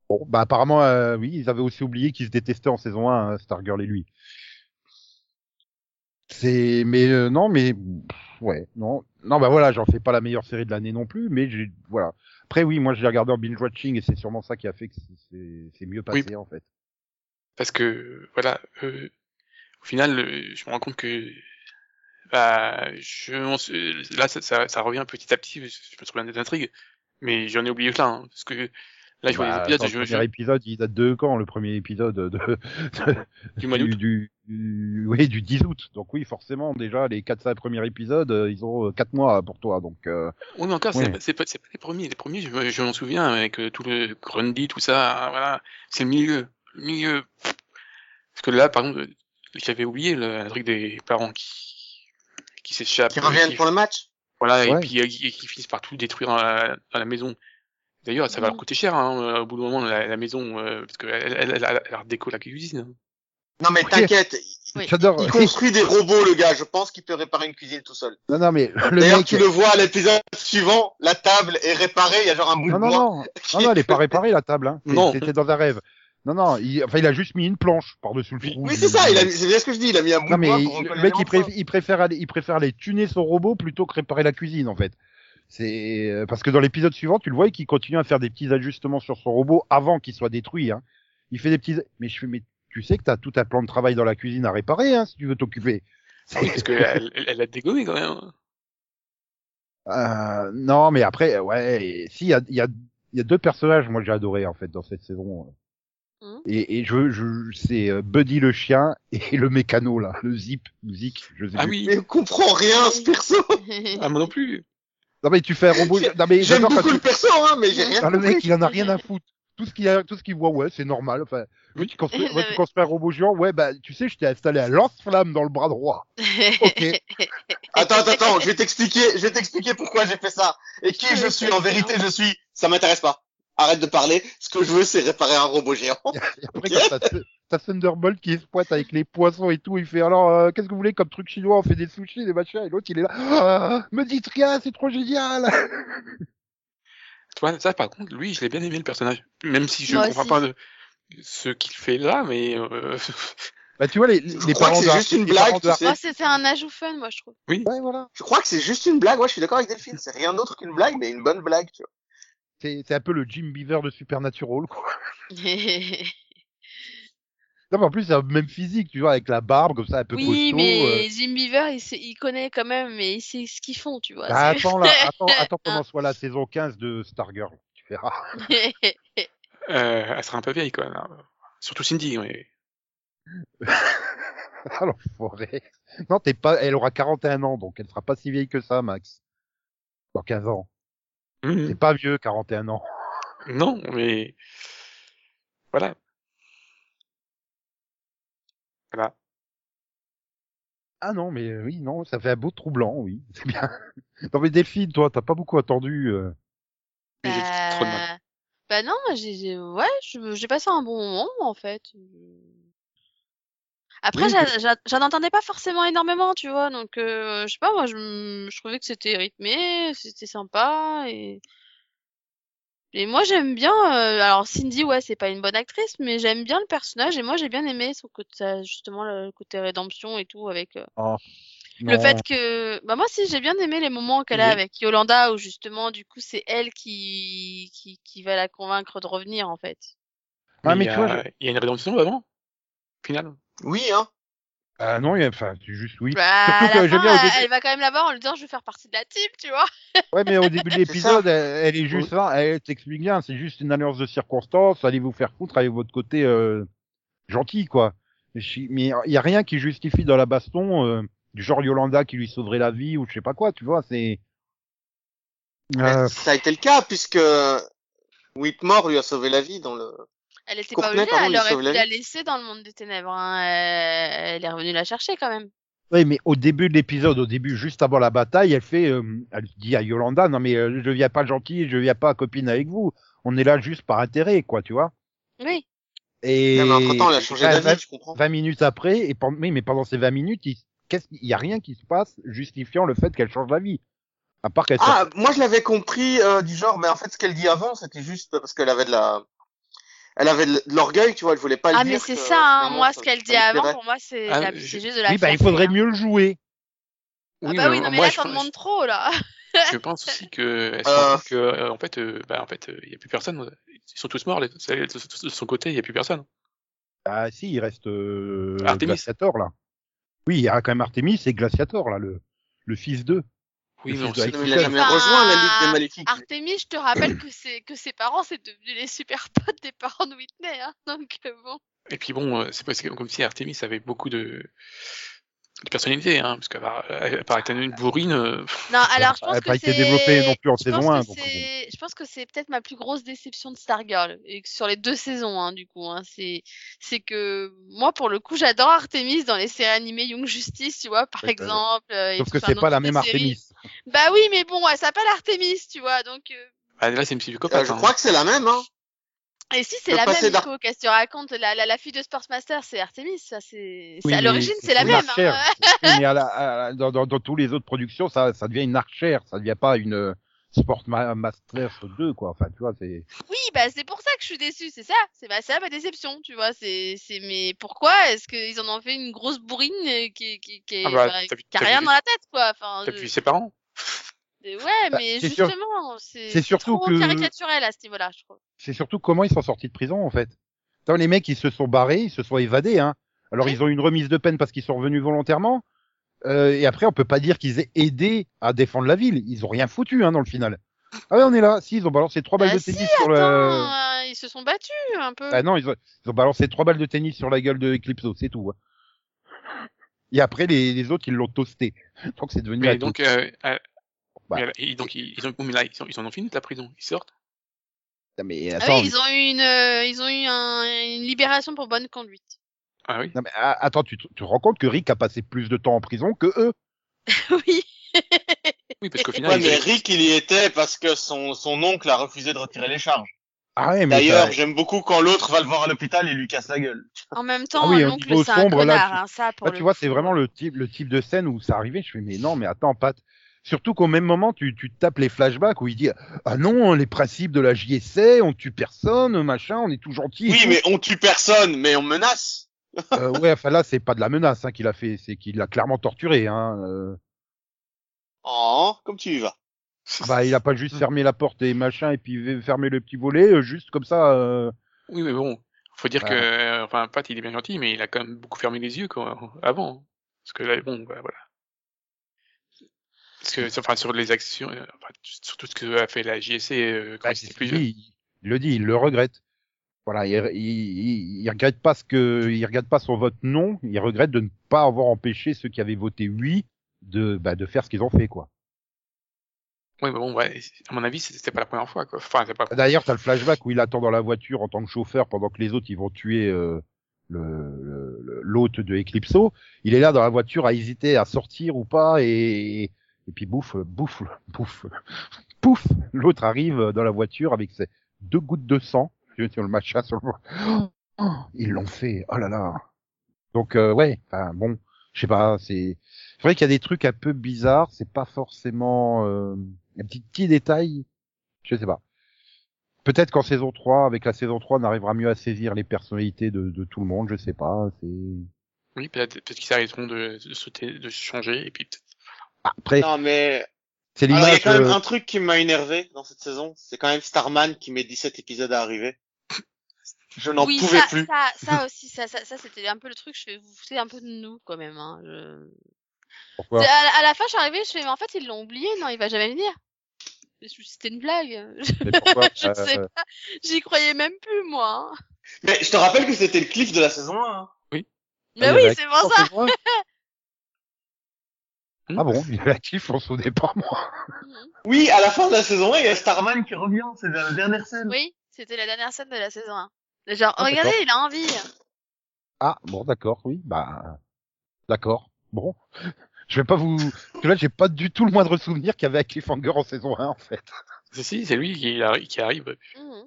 Bon, bah apparemment, euh, oui, ils avaient aussi oublié qu'ils se détestaient en saison 1, hein, Stargirl et lui. C'est, mais euh, non, mais ouais, non, non, bah voilà, j'en fais pas la meilleure série de l'année non plus, mais j'ai, voilà. Après, oui, moi, je l'ai regardé en binge watching et c'est sûrement ça qui a fait que c'est- c'est c'est mieux passé en fait. Parce que, voilà, euh, au final, euh, je me rends compte que, bah, je, là, ça, ça, ça revient petit à petit, je me souviens des intrigues, mais j'en ai oublié plein, hein, parce que, là, je vois Bah, les épisodes, attends, je, le je, premier épisode, il date de quand le premier épisode de, de- Du mois d'août. du, du- oui, du 10 août. Donc oui, forcément, déjà les 4-5 premiers épisodes, euh, ils ont 4 mois pour toi. Donc euh, oui, mais encore, c'est pas, pas, les premiers, les premiers, je, je m'en souviens, avec euh, tout le Grundy, tout ça, voilà, c'est le milieu, le milieu. Parce que là, par exemple, j'avais oublié le, le truc des parents qui, qui s'échappent. Qui reviennent qui- pour le match? Voilà, Ouais. et puis euh, qui, qui finissent par tout détruire dans la, dans la maison. D'ailleurs, ça va leur coûter cher, hein, euh, au bout d'un moment, la, la maison, euh, parce qu'elle elle, elle, elle, redéco la cuisine. hein. Non, mais t'inquiète. Oui. Il construit des robots, le gars. Je pense qu'il peut réparer une cuisine tout seul. Non, non, mais le D'ailleurs, mec. tu le vois à l'épisode suivant, la table est réparée, il y a genre un bout Non, de non, bois. non, non, non, elle est pas réparée la table. Hein. Non. C'était dans un rêve. Non, non, il, enfin, il a juste mis une planche par-dessus le trou. Oui, c'est ça, il a, c'est bien ce que je dis, il a mis un bout Non de mais bois il- pour le mec il, préfère, morceaux. il préfère aller, il préfère aller tuner son robot plutôt que réparer la cuisine en fait. C'est euh, parce que dans l'épisode suivant, tu le vois qu'il continue à faire des petits ajustements sur son robot avant qu'il soit détruit. Hein. Il fait des petits, mais je fais, mais tu sais que t'as tout un plan de travail dans la cuisine à réparer hein, si tu veux t'occuper. Ah oui, parce qu'elle elle, elle a dégommé quand même. hein. Euh, non, mais après, ouais, si il y a, il y a, il y a deux personnages, moi j'ai adoré en fait dans cette saison. Mhm. Et, et je, je, c'est euh, Buddy le chien et le mécano là, le Zip, Zik, je sais Ah plus. oui, Mais on comprend rien, ce perso. ah moi non plus. Non mais tu fais un robot. J'ai- Non mais J'aime beaucoup tu- le perso, hein, mais j'ai rien Ah, le mec, il en a rien à foutre. Tout ce qu'il a, tout ce qu'il voit, ouais, c'est normal. Enfin, oui, tu construis, ouais, tu construis un robot géant, ouais, bah, tu sais, je t'ai installé un lance-flamme dans le bras droit. Ok. Attends, attends, attends, je vais t'expliquer, je vais t'expliquer pourquoi j'ai fait ça. Et qui je suis, en vérité, je suis, ça m'intéresse pas. Arrête de parler. Ce que je veux, c'est réparer un robot géant. Et après, quand t'as- t'as Thunderbolt qui se pointe avec les poissons et tout, il fait alors, euh, qu'est-ce que vous voulez comme truc chinois? On fait des sushis, des machins, et l'autre il est là, Ah, me dites rien, c'est trop génial Tu vois, ça, par contre, lui, je l'ai bien aimé, le personnage. Même si je Moi comprends aussi. pas de ce qu'il fait là, mais euh, Bah tu vois, les, Je les crois parents de c'est juste une blague, tu sais. Moi, c'était un ajout fun, moi, je trouve. Ouais, voilà. Je crois que c'est juste une blague. Ouais, je suis d'accord avec Delphine. C'est rien d'autre qu'une blague, mais une bonne blague, tu vois. C'est c'est un peu le Jim Beaver de Supernatural, quoi. Non, mais en plus, c'est le même physique, tu vois, avec la barbe, comme ça, un peu oui, costaud. mais euh. Jim Beaver, il, sait- il connaît quand même, mais il sait ce qu'ils font, tu vois. Bah, c'est- attends, là, attends, attends qu'on en soit la saison 15 de Stargirl. Tu verras. euh, elle sera un peu vieille, quoi. là. Surtout Cindy, mais... Ah, l'enfoiré. Non, t'es pas, elle aura 41 ans, donc elle sera pas si vieille que ça, Max. Dans 15 ans. Mhm. T'es pas vieux, 41 ans. Non, mais... Voilà. Voilà. Ah non, mais euh, oui, non, ça fait un beau troublant, oui. C'est bien. Non, mais Delphine, toi, t'as pas beaucoup attendu. euh. Mais j'ai trop de mal. Bah... bah non, moi, j'ai, ouais, j'ai passé un bon moment, en fait. Après, Oui, mais- j'en entendais pas forcément énormément, tu vois, donc euh, je sais pas, moi, je, trouvais que c'était rythmé, c'était sympa, et... Et moi, j'aime bien, euh, alors Cindy, ouais, c'est pas une bonne actrice, mais j'aime bien le personnage, et moi, j'ai bien aimé son côté, justement, le côté rédemption et tout, avec... euh, Le Non. fait que, bah moi aussi j'ai bien aimé les moments qu'elle a avec Yolanda où justement du coup c'est elle qui, qui qui va la convaincre de revenir en fait. Ah, il, mais y tu a... vois, je- il y a une rédemption, vraiment Final Oui, hein. Ah non, il y a- enfin, c'est juste oui. Bah, à Surtout que la j'aime fin, bien au elle, début- elle va quand même la voir en lui disant je veux faire partie de la team, tu vois. Ouais, mais au début de l'épisode, elle, elle est juste là, elle t'explique bien, c'est juste une alliance de circonstances, allez vous faire foutre, allez votre côté euh, gentil, quoi. Mais je- mais il y a rien qui justifie dans la baston, euh, du genre Yolanda qui lui sauverait la vie ou je sais pas quoi, tu vois, c'est... Euh, Ça a été le cas puisque Whitmore lui a sauvé la vie dans le. Elle était pas obligée, pardon, elle aurait pu la laisser dans le monde des ténèbres. Hein. Elle, elle est revenue la chercher quand même. Oui, mais au début de l'épisode, au début, juste avant la bataille, elle fait, euh, elle dit à Yolanda, non mais euh, je viens pas gentil, je viens pas copine avec vous, on est là juste par intérêt, quoi, tu vois. Oui. Et Non, mais entre temps, elle a changé vingt- d'avis, tu comprends. 20 minutes après, et pendant, oui, mais pendant ces 20 minutes, il qu'est-ce qu'il y a rien qui se passe justifiant le fait qu'elle change d'avis. À part qu'elle Ah, moi je l'avais compris euh, du genre, mais en fait ce qu'elle dit avant, c'était juste parce qu'elle avait de la, elle avait de l'orgueil, tu vois, elle voulait pas le Ah dire. mais c'est ça, hein. moi ce qu'elle dit avant pour moi c'est Ah, je- juste de la Oui, bah il fierté, faudrait hein. mieux le jouer. Ah Oui, bah oui, non mais moi, là t'en pense- demandes trop là. Je pense aussi que Euh. que euh, en fait, euh, bah, en fait, euh, il y a plus personne. Ils sont tous morts. Les... De son côté, il y a plus personne. Ah si, il reste euh, Artemis. Glaciator là. Oui, il y a quand même Artemis et Glaciator là, le, le fils d'eux. Oui, mais on sait- il a Seul. jamais rejoint la Ligue des Maléfiques. Artemis, je te rappelle que c'est que ses parents c'est devenu les super potes des parents de Whitney, hein. Donc euh, bon. Et puis bon, euh, c'est pas c'est comme si Artemis avait beaucoup de, de personnalité, hein, parce qu'elle va- elle paraît être une bourrine. euh, Non, alors je Elle pense n'a que pas été c'est développée non plus en je saison pense 1. que Donc, c'est- Je pense que c'est peut-être ma plus grosse déception de Stargirl et que sur les deux saisons hein, du coup. Hein, c'est c'est que moi pour le coup j'adore Artemis dans les séries animées Young Justice, tu vois par Ouais, exemple. euh, Sauf que c'est pas la même. Artemis. Bah oui, mais bon, elle s'appelle Artemis, tu vois, donc. euh, Ah, là, c'est une Euh, psychopathe. je hein. crois que c'est la même, hein. Et si c'est la même, Nico, qu'est-ce que tu racontes la, la, la fille de Sportsmaster, c'est Artemis, ça c'est. Oui, à l'origine, c'est la même. Hein. Oui, mais à la- à dans, dans, dans tous les autres productions, ça, ça devient une archère, ça devient pas une euh, Sport Ma- Master 2, quoi. Enfin, tu vois, c'est. Oui, bah c'est pour ça que je suis déçue, c'est ça. C'est bah, ça ma déception, tu vois. C'est, c'est mais pourquoi est-ce qu'ils en ont fait une grosse bourrine euh, qui, qui, qui, Ah bah, enfin, qui a rien vu- dans la tête, quoi. Enfin, T'as je- vu ses parents? Ouais, Bah, mais justement, c'est, c'est surtout trop que- caricatural à ce niveau-là, je trouve. C'est surtout comment ils sont sortis de prison, en fait. Attends, les mecs, ils se sont barrés, ils se sont évadés, hein. Alors, Ouais. ils ont une remise de peine parce qu'ils sont revenus volontairement. Euh, et après, on peut pas dire qu'ils aient aidé à défendre la ville. Ils ont rien foutu, hein, dans le final. Ah ouais, on est là. Si, ils ont balancé trois balles Bah de si, tennis sur le. Euh, ils se sont battus un peu. Ah non, ils ont, ils ont balancé trois balles de tennis sur la gueule de Eclipso, c'est tout. hein. Et après, les, les autres, ils l'ont toasté. Donc, c'est devenu Mais donc, euh, euh, Bah. mais, et donc ils, ils ont, mais là, ils, ont, ils en ont fini de la prison? Ils sortent? Mais Ah oui, ils ont eu une, euh, ils ont eu un- une libération pour bonne conduite. Ah oui? non, mais, ah, attends, tu te tu te rends compte que Rick a passé plus de temps en prison que eux? Oui. Oui, parce qu'au final, Ouais, mais Rick, il y était parce que son, son oncle a refusé de retirer les charges. Ah ouais, mais D'ailleurs, j'aime beaucoup quand l'autre va le voir à l'hôpital et lui casse la gueule. En même temps, Ah oui, l'oncle, c'est un sombre, là, connard, tu- hein, ça, pour Là, le tu vois, c'est vraiment le type, le type de scène où ça arrivait. Je fais, mais non, mais attends, Pat. Surtout qu'au même moment, tu, tu tapes les flashbacks où il dit, ah non, les principes de la JSA, on tue personne, machin, on est tout gentil. Oui, mais on tue personne, mais on menace. Euh, ouais, enfin là, c'est pas de la menace hein, qu'il a fait, c'est qu'il l'a clairement torturé. Hein. euh. Oh, comme tu y vas. Bah, il a pas juste fermé la porte et machin et puis fermé le petit volet, euh, juste comme ça. euh. Oui, mais bon, faut dire Ouais. que, enfin, Pat, il est bien gentil, mais il a quand même beaucoup fermé les yeux quoi, avant. Parce que là, bon, bah, voilà. Parce que, enfin, sur les actions, euh, enfin, sur tout ce que a fait la JSC euh, quand Bah, il plus dit, il le dit, il le regrette. Voilà, il, il, regrette pas ce que, il regrette pas son vote non, il regrette de ne pas avoir empêché ceux qui avaient voté oui de, bah, de faire ce qu'ils ont fait, quoi. Oui, mais bon, ouais, à mon avis, c'était pas la première fois, quoi. Enfin, c'est pas. D'ailleurs, t'as le flashback où il attend dans la voiture en tant que chauffeur pendant que les autres ils vont tuer euh, le- l'hôte de Eclipso. Il est là dans la voiture à hésiter à sortir ou pas et et puis bouffe bouffe bouffe pouf l'autre arrive dans la voiture avec ses deux gouttes de sang sur le machin sur le Oh, ils l'ont fait oh là là donc euh, ouais enfin bon je sais pas c'est c'est vrai qu'il y a des trucs un peu bizarres c'est pas forcément euh, un petit petit détail je sais pas Peut-être qu'en saison 3, avec la saison 3, on arrivera mieux à saisir les personnalités de, de tout le monde, je sais pas. C'est Oui, peut-être peut qu'ils arrêteront de, de sauter, de changer, et puis peut-être. Après, Non, mais c'est Alors, il y a l'image. quand même un truc qui m'a énervé dans cette saison, c'est quand même Starman qui met 17 épisodes à arriver. Je n'en oui, pouvais ça, plus. ça, ça aussi, ça, ça, ça c'était un peu le truc. Je fais, vous foutez un peu de nous quand même. Hein. Je... Pourquoi À, à la fin, je suis arrivée, je fais, mais en fait, ils l'ont oublié. Non, il va jamais venir. C'était une blague. Mais pourquoi je sais Euh, pas. J'y croyais même plus, moi. hein. Mais je te rappelle que c'était le cliff de la saison 1. hein. Mais il y oui, c'est pour ça. Ah bon, il y avait actif, on se souvenait pas moi. Oui, à la fin de la saison 1, il y a Starman qui revient, c'est la dernière scène. Oui, c'était la dernière scène de la saison 1. Genre, Ah, regardez, d'accord. il a envie. Ah bon, d'accord, oui, bah d'accord. Bon, je vais pas vous. Parce que là, j'ai pas du tout le moindre souvenir qu'il y avait Cliffhanger en saison 1 en fait. Si, si, c'est lui qui, arri- qui arrive. Mhm.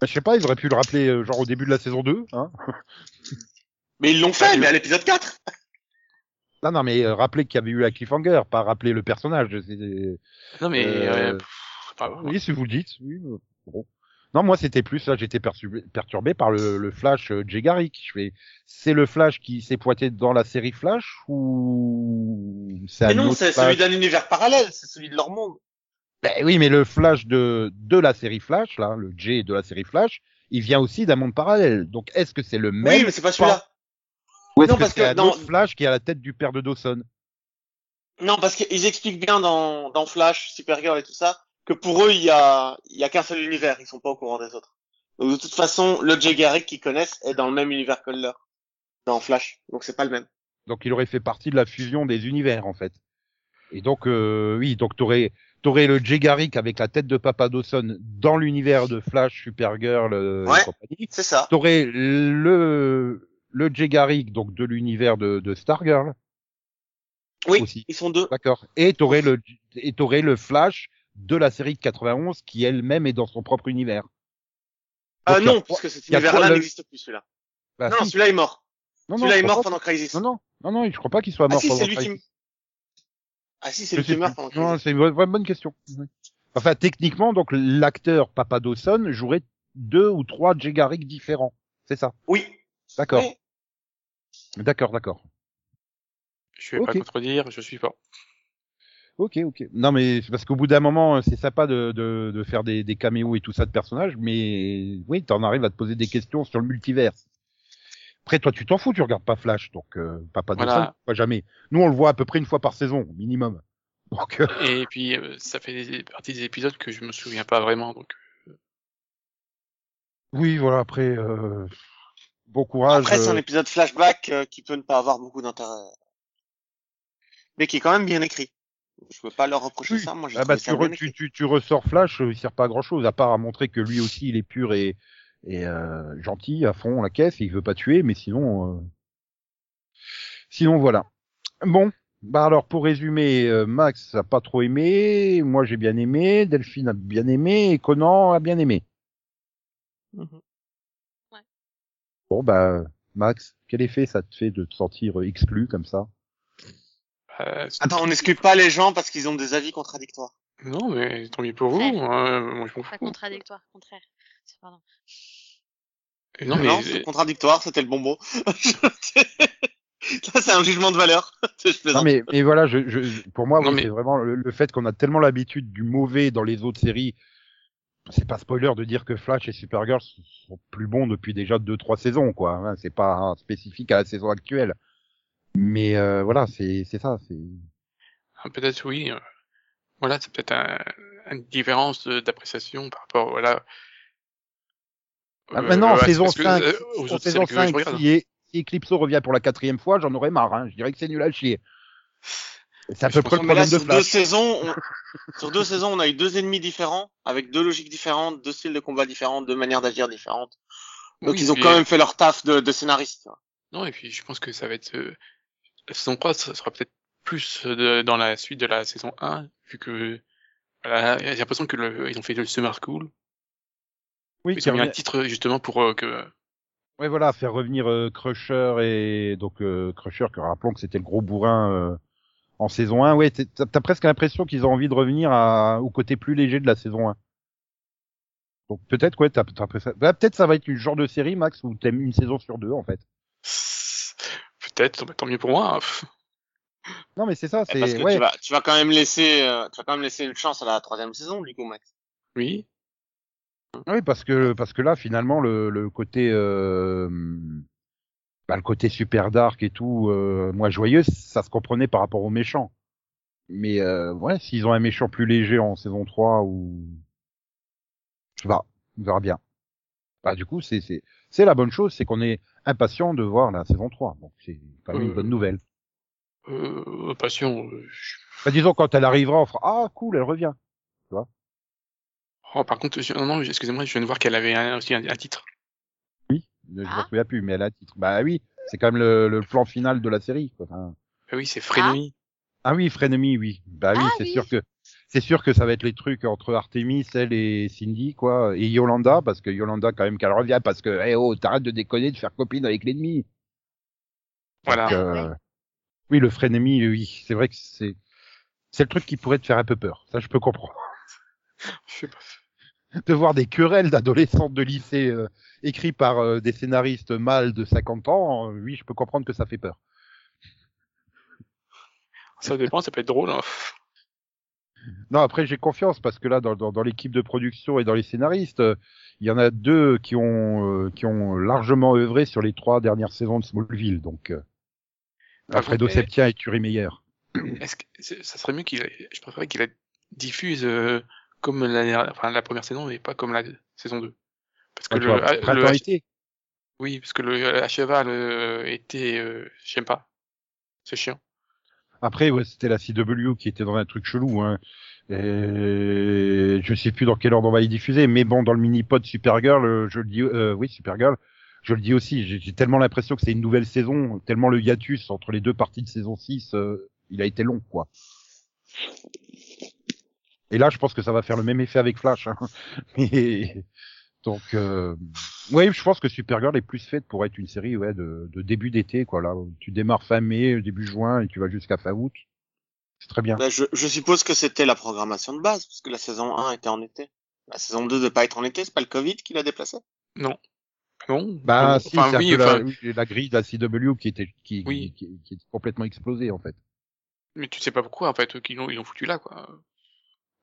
Bah, je sais pas, ils auraient pu le rappeler euh, genre au début de la saison 2, hein. Mais ils l'ont fait, mais à l'épisode 4. Non, non, mais euh, rappeler qu'il y avait eu la Cliffhanger, pas rappeler le personnage. Non, mais, Euh, euh, pff. Oui, si vous le dites. Oui, euh, bon. Non, moi c'était plus là, j'étais perturbé, perturbé par le, le Flash euh, Jay Garrick. Je fais, c'est le Flash qui s'est pointé dans la série Flash ou c'est Mais non, c'est celui d'un univers parallèle, c'est celui de leur monde. Ben oui, mais le Flash de de la série Flash, là, le Jay de la série Flash, il vient aussi d'un monde parallèle. Donc est-ce que c'est le même Oui, mais c'est pas celui-là. Ou est-ce non, que parce c'est que dans- Flash qui à la tête du père de Dawson? Non, parce qu'ils expliquent bien dans, dans Flash, Supergirl et tout ça, que pour eux, il y a, il y a qu'un seul univers, ils sont pas au courant des autres. Donc de toute façon, le Jay Garrick qu'ils connaissent est dans le même univers que le leur. Dans Flash. Donc c'est pas le même. Donc il aurait fait partie de la fusion des univers en fait. Et donc euh, oui, donc t'aurais t'aurais le Jay Garrick avec la tête de Papa Dawson dans l'univers de Flash, Supergirl euh, Ouais. et compagnie. C'est ça. T'aurais le le Jay Garrick donc de l'univers de, de Stargirl, Oui, aussi. ils sont deux. d'accord. Et t'aurais le et t'aurais le Flash de la série de 91 qui elle-même est dans son propre univers. Ah a non, parce que cet univers-là le- n'existe plus, celui-là. bah, non, si. celui-là est mort. non, non, celui-là est mort pendant Crisis. non, non, non, non, je crois pas qu'il soit Ah mort si, pendant Crisis. qui... Ah si, c'est lui qui plus. pendant Non, Crisis. c'est une vraie bonne question. Enfin, techniquement, donc l'acteur Papa Dawson jouerait deux ou trois Jay Garrick différents. C'est ça? Oui. D'accord. Oui. D'accord, d'accord. Je vais pas contredire, je suis pas. Ok, ok. Non, mais c'est parce qu'au bout d'un moment, c'est sympa de, de, de faire des, des caméos et tout ça de personnages, mais oui, t'en arrives à te poser des questions sur le multivers. Après, toi, tu t'en fous, tu regardes pas Flash, donc euh, Papa Voilà. Dawson, pas jamais. Nous, on le voit à peu près une fois par saison, minimum. Donc, euh, Et puis, euh, ça fait des, partie des épisodes que je me souviens pas vraiment, donc. oui, voilà. Après, euh, bon courage. Après, c'est un euh, épisode flashback euh, qui peut ne pas avoir beaucoup d'intérêt. Mais qui est quand même bien écrit. Je peux pas leur reprocher Oui. ça, moi j'ai Ah bah, tu, ça re- bien tu, tu, tu ressors Flash, euh, il sert pas à grand chose, à part à montrer que lui aussi il est pur et, et euh, gentil à fond la caisse, et il veut pas tuer, mais sinon, euh, sinon voilà. Bon, bah alors pour résumer, euh, Max a pas trop aimé, moi j'ai bien aimé, Delphine a bien aimé, et Conan a bien aimé. Bon, bah, Max, quel effet ça te fait de te sentir exclu comme ça? Euh, Attends, on n'exclut pas les gens parce qu'ils ont des avis contradictoires. Non, mais tant mieux pour vous. Hein, moi, je m'en Pas contradictoire, contraire. Pardon. Et Non, mais Non, c'est contradictoire, c'était le bon mot. Là, c'est un jugement de valeur. je Non mais, mais voilà, je, je, pour moi, Non, oui, mais- c'est vraiment le, le fait qu'on a tellement l'habitude du mauvais dans les autres séries. C'est pas spoiler de dire que Flash et Supergirl sont plus bons depuis déjà deux trois saisons, quoi. hein, c'est pas spécifique à la saison actuelle. Mais euh, voilà, c'est c'est ça. C'est Ah, Peut-être oui. euh, Voilà, c'est peut-être un, une différence d'appréciation par rapport voilà. Ah, euh, maintenant, en ouais, saison parce que, 5, euh, saison séries que je 5, regarde. si, si Eclipso revient pour la quatrième fois, j'en aurais marre. Hein. Je dirais que c'est nul à chier. C'est à peu près le là, problème de sur deux saisons, on... sur deux saisons, on a eu deux ennemis différents, avec deux logiques différentes, deux styles de combat différents, deux manières d'agir différentes. Donc Oui, ils ont puis- quand même fait leur taf de, de scénariste. tu vois. Non, et puis je pense que ça va être euh, la saison 3, ça sera peut-être plus de, dans la suite de la saison 1, vu que voilà, j'ai l'impression que le, ils ont fait le Summer School. Oui, Ils ont mis un titre justement pour euh, que Ouais, voilà, faire revenir euh, Crusher et donc euh, Crusher, que rappelons que c'était le gros bourrin euh, en saison 1. Ouais, t'as presque l'impression qu'ils ont envie de revenir à, au côté plus léger de la saison 1. Donc peut-être, ouais, t'as t'as l'impression- bah, peut-être ça va être une genre de série, Max, où t'aimes une saison sur deux, en fait. peut-être, bah, tant mieux pour moi. hein. Non, mais c'est ça, Parce c'est que ouais. tu vas, tu vas quand même laisser, euh, tu vas quand même laisser une chance à la troisième saison, du coup, Max. Oui. Oui, parce que parce que là, finalement, le, le côté euh, bah, le côté super dark et tout, euh, moi joyeux, ça se comprenait par rapport aux méchants. Mais euh, ouais, s'ils ont un méchant plus léger en saison 3 ou je sais pas, on verra bien. Bah du coup, c'est c'est c'est la bonne chose, c'est qu'on est impatient de voir la saison 3. Donc c'est quand même une Euh, bonne nouvelle. Euh, passion. euh, je- Bah, disons quand elle arrivera, on fera ah cool, elle revient. Oh, par contre, je- non, non, excusez-moi, je viens de voir qu'elle avait un, aussi un, un titre. Je Ah. me souviens plus, mais elle a un titre. Bah oui, c'est quand même le, le plan final de la série. Quoi. Enfin, Ah oui, c'est Frenemy. Ah oui, Frenemy, oui. Bah oui, Ah c'est oui. sûr que c'est sûr que ça va être les trucs entre Artemis, elle et Cindy, quoi, et Yolanda, parce que Yolanda quand même qu'elle revient, parce que eh oh, t'arrêtes de déconner, de faire copine avec l'ennemi. Voilà. Donc, euh, Oui, le Frenemy, oui, c'est vrai que c'est c'est le truc qui pourrait te faire un peu peur. Ça, je peux comprendre. Je sais pas. De voir des querelles d'adolescentes de lycée euh, écrits par euh, des scénaristes mâles de 50 ans, euh, oui, je peux comprendre que ça fait peur. Ça dépend, ça peut être drôle. Hein. Non, après j'ai confiance parce que là, dans, dans, dans l'équipe de production et dans les scénaristes, il y en a deux qui ont qui ont largement œuvré sur les trois dernières saisons de Smallville. Donc, Par Alfredo Septien et Turi Meyer. Est-ce que ça serait mieux qu'il, je préférerais qu'il diffuse comme la, enfin, la première saison et pas comme la saison 2. Parce que le, ah, le printemps H- été. oui, parce que le à cheval euh, était, euh, j'aime pas. C'est chiant. Après, ouais, c'était la CW qui était dans un truc chelou. Hein. Et je sais plus dans quel ordre on va y diffuser, mais bon, dans le mini-pod Supergirl, euh, je le dis, euh, oui, Supergirl, je le dis aussi, j'ai j'ai tellement l'impression que c'est une nouvelle saison, tellement le hiatus entre les deux parties de saison 6, euh, il a été long, quoi. Et là, je pense que ça va faire le même effet avec Flash. Hein. Mais, donc, euh, oui, je pense que Supergirl est plus faite pour être une série ouais, de, de début d'été, quoi. Là, tu démarres fin mai, début juin, et tu vas jusqu'à fin août. C'est très bien. Bah, je, je suppose que c'était la programmation de base, parce que la saison 1 était en été. La saison 2 de pas être en été, c'est pas le Covid qui l'a déplacé Non. Non. Bah, Non. si, enfin, c'est oui, enfin, la, la grille de la CW qui était, qui, Oui. qui, qui est complètement explosée, en fait. mais tu sais pas pourquoi en fait qu'ils l'ont, ils l'ont foutu là quoi.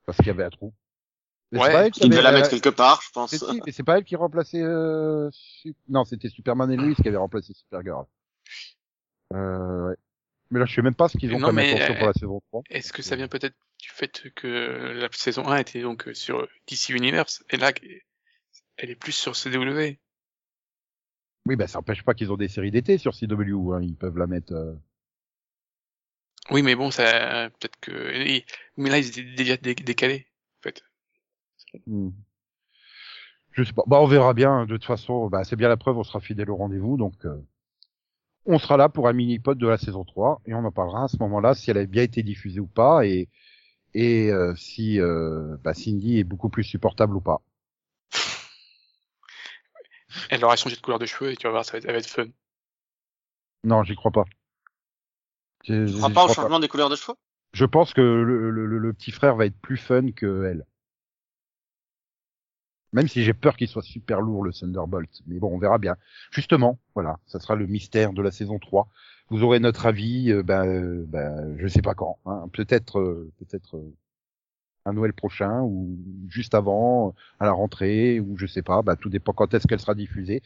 Parce qu'il y avait un trou. Mais Ouais, c'est pas elle qui Il devait la euh, mettre quelque part, je pense. si, mais c'est pas elle qui remplaçait, euh, Su- non, c'était Superman et Lois qui avaient remplacé Supergirl. Euh, ouais. Mais là, je sais même pas ce qu'ils ont comme intention euh, pour la saison 3. Est-ce que ça vient peut-être du fait que la saison 1 était donc sur DC Universe et là elle est plus sur CW. Oui, bah, ça empêche pas qu'ils ont des séries d'été sur CW, hein. Ils peuvent la mettre, euh, Oui, mais bon, ça peut-être que mais là ils étaient déjà dé- décalés en fait. Hmm. Je sais pas. Bah, on verra bien. De toute façon, bah, c'est bien la preuve, on sera fidèle au rendez-vous. Donc, euh, on sera là pour un mini-pod de la saison 3 et on en parlera à ce moment-là si elle a bien été diffusée ou pas et, et euh, si euh, bah, Cindy est beaucoup plus supportable ou pas. Elle leur a changé de couleur de cheveux et tu vas voir, ça va être, ça va être fun. Non, j'y crois pas. Je, Je crois pas au des couleurs de cheveux? Je pense que le, le, le- le petit frère va être plus fun que elle. Même si j'ai peur qu'il soit super lourd le Thunderbolt, mais bon, on verra bien. Justement, voilà, ça sera le mystère de la saison 3. Vous aurez notre avis, euh, ben, euh, ben, je sais pas quand, hein. peut-être, euh, peut-être euh, un Noël prochain ou juste avant, à la rentrée ou je sais pas, ben, tout dépend quand est-ce qu'elle sera diffusée.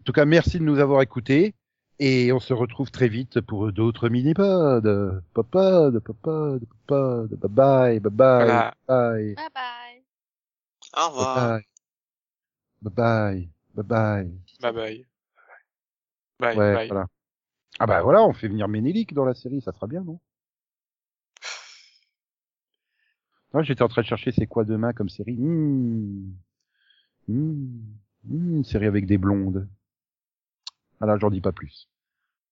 En tout cas, merci de nous avoir écoutés et on se retrouve très vite pour d'autres mini-pods. Papa, de papa, de papa, de bye bye, bye bye, Voilà. bye, Bye bye. Au revoir. bye bye, bye bye. Bye bye. Bye Ouais, bye. voilà. Ah bah voilà, on fait venir Ménélique dans la série, ça sera bien, non? Moi, j'étais en train de chercher c'est quoi demain comme série. Hmm. Hmm. Hmm, une série avec des blondes. Voilà, j'en dis pas plus.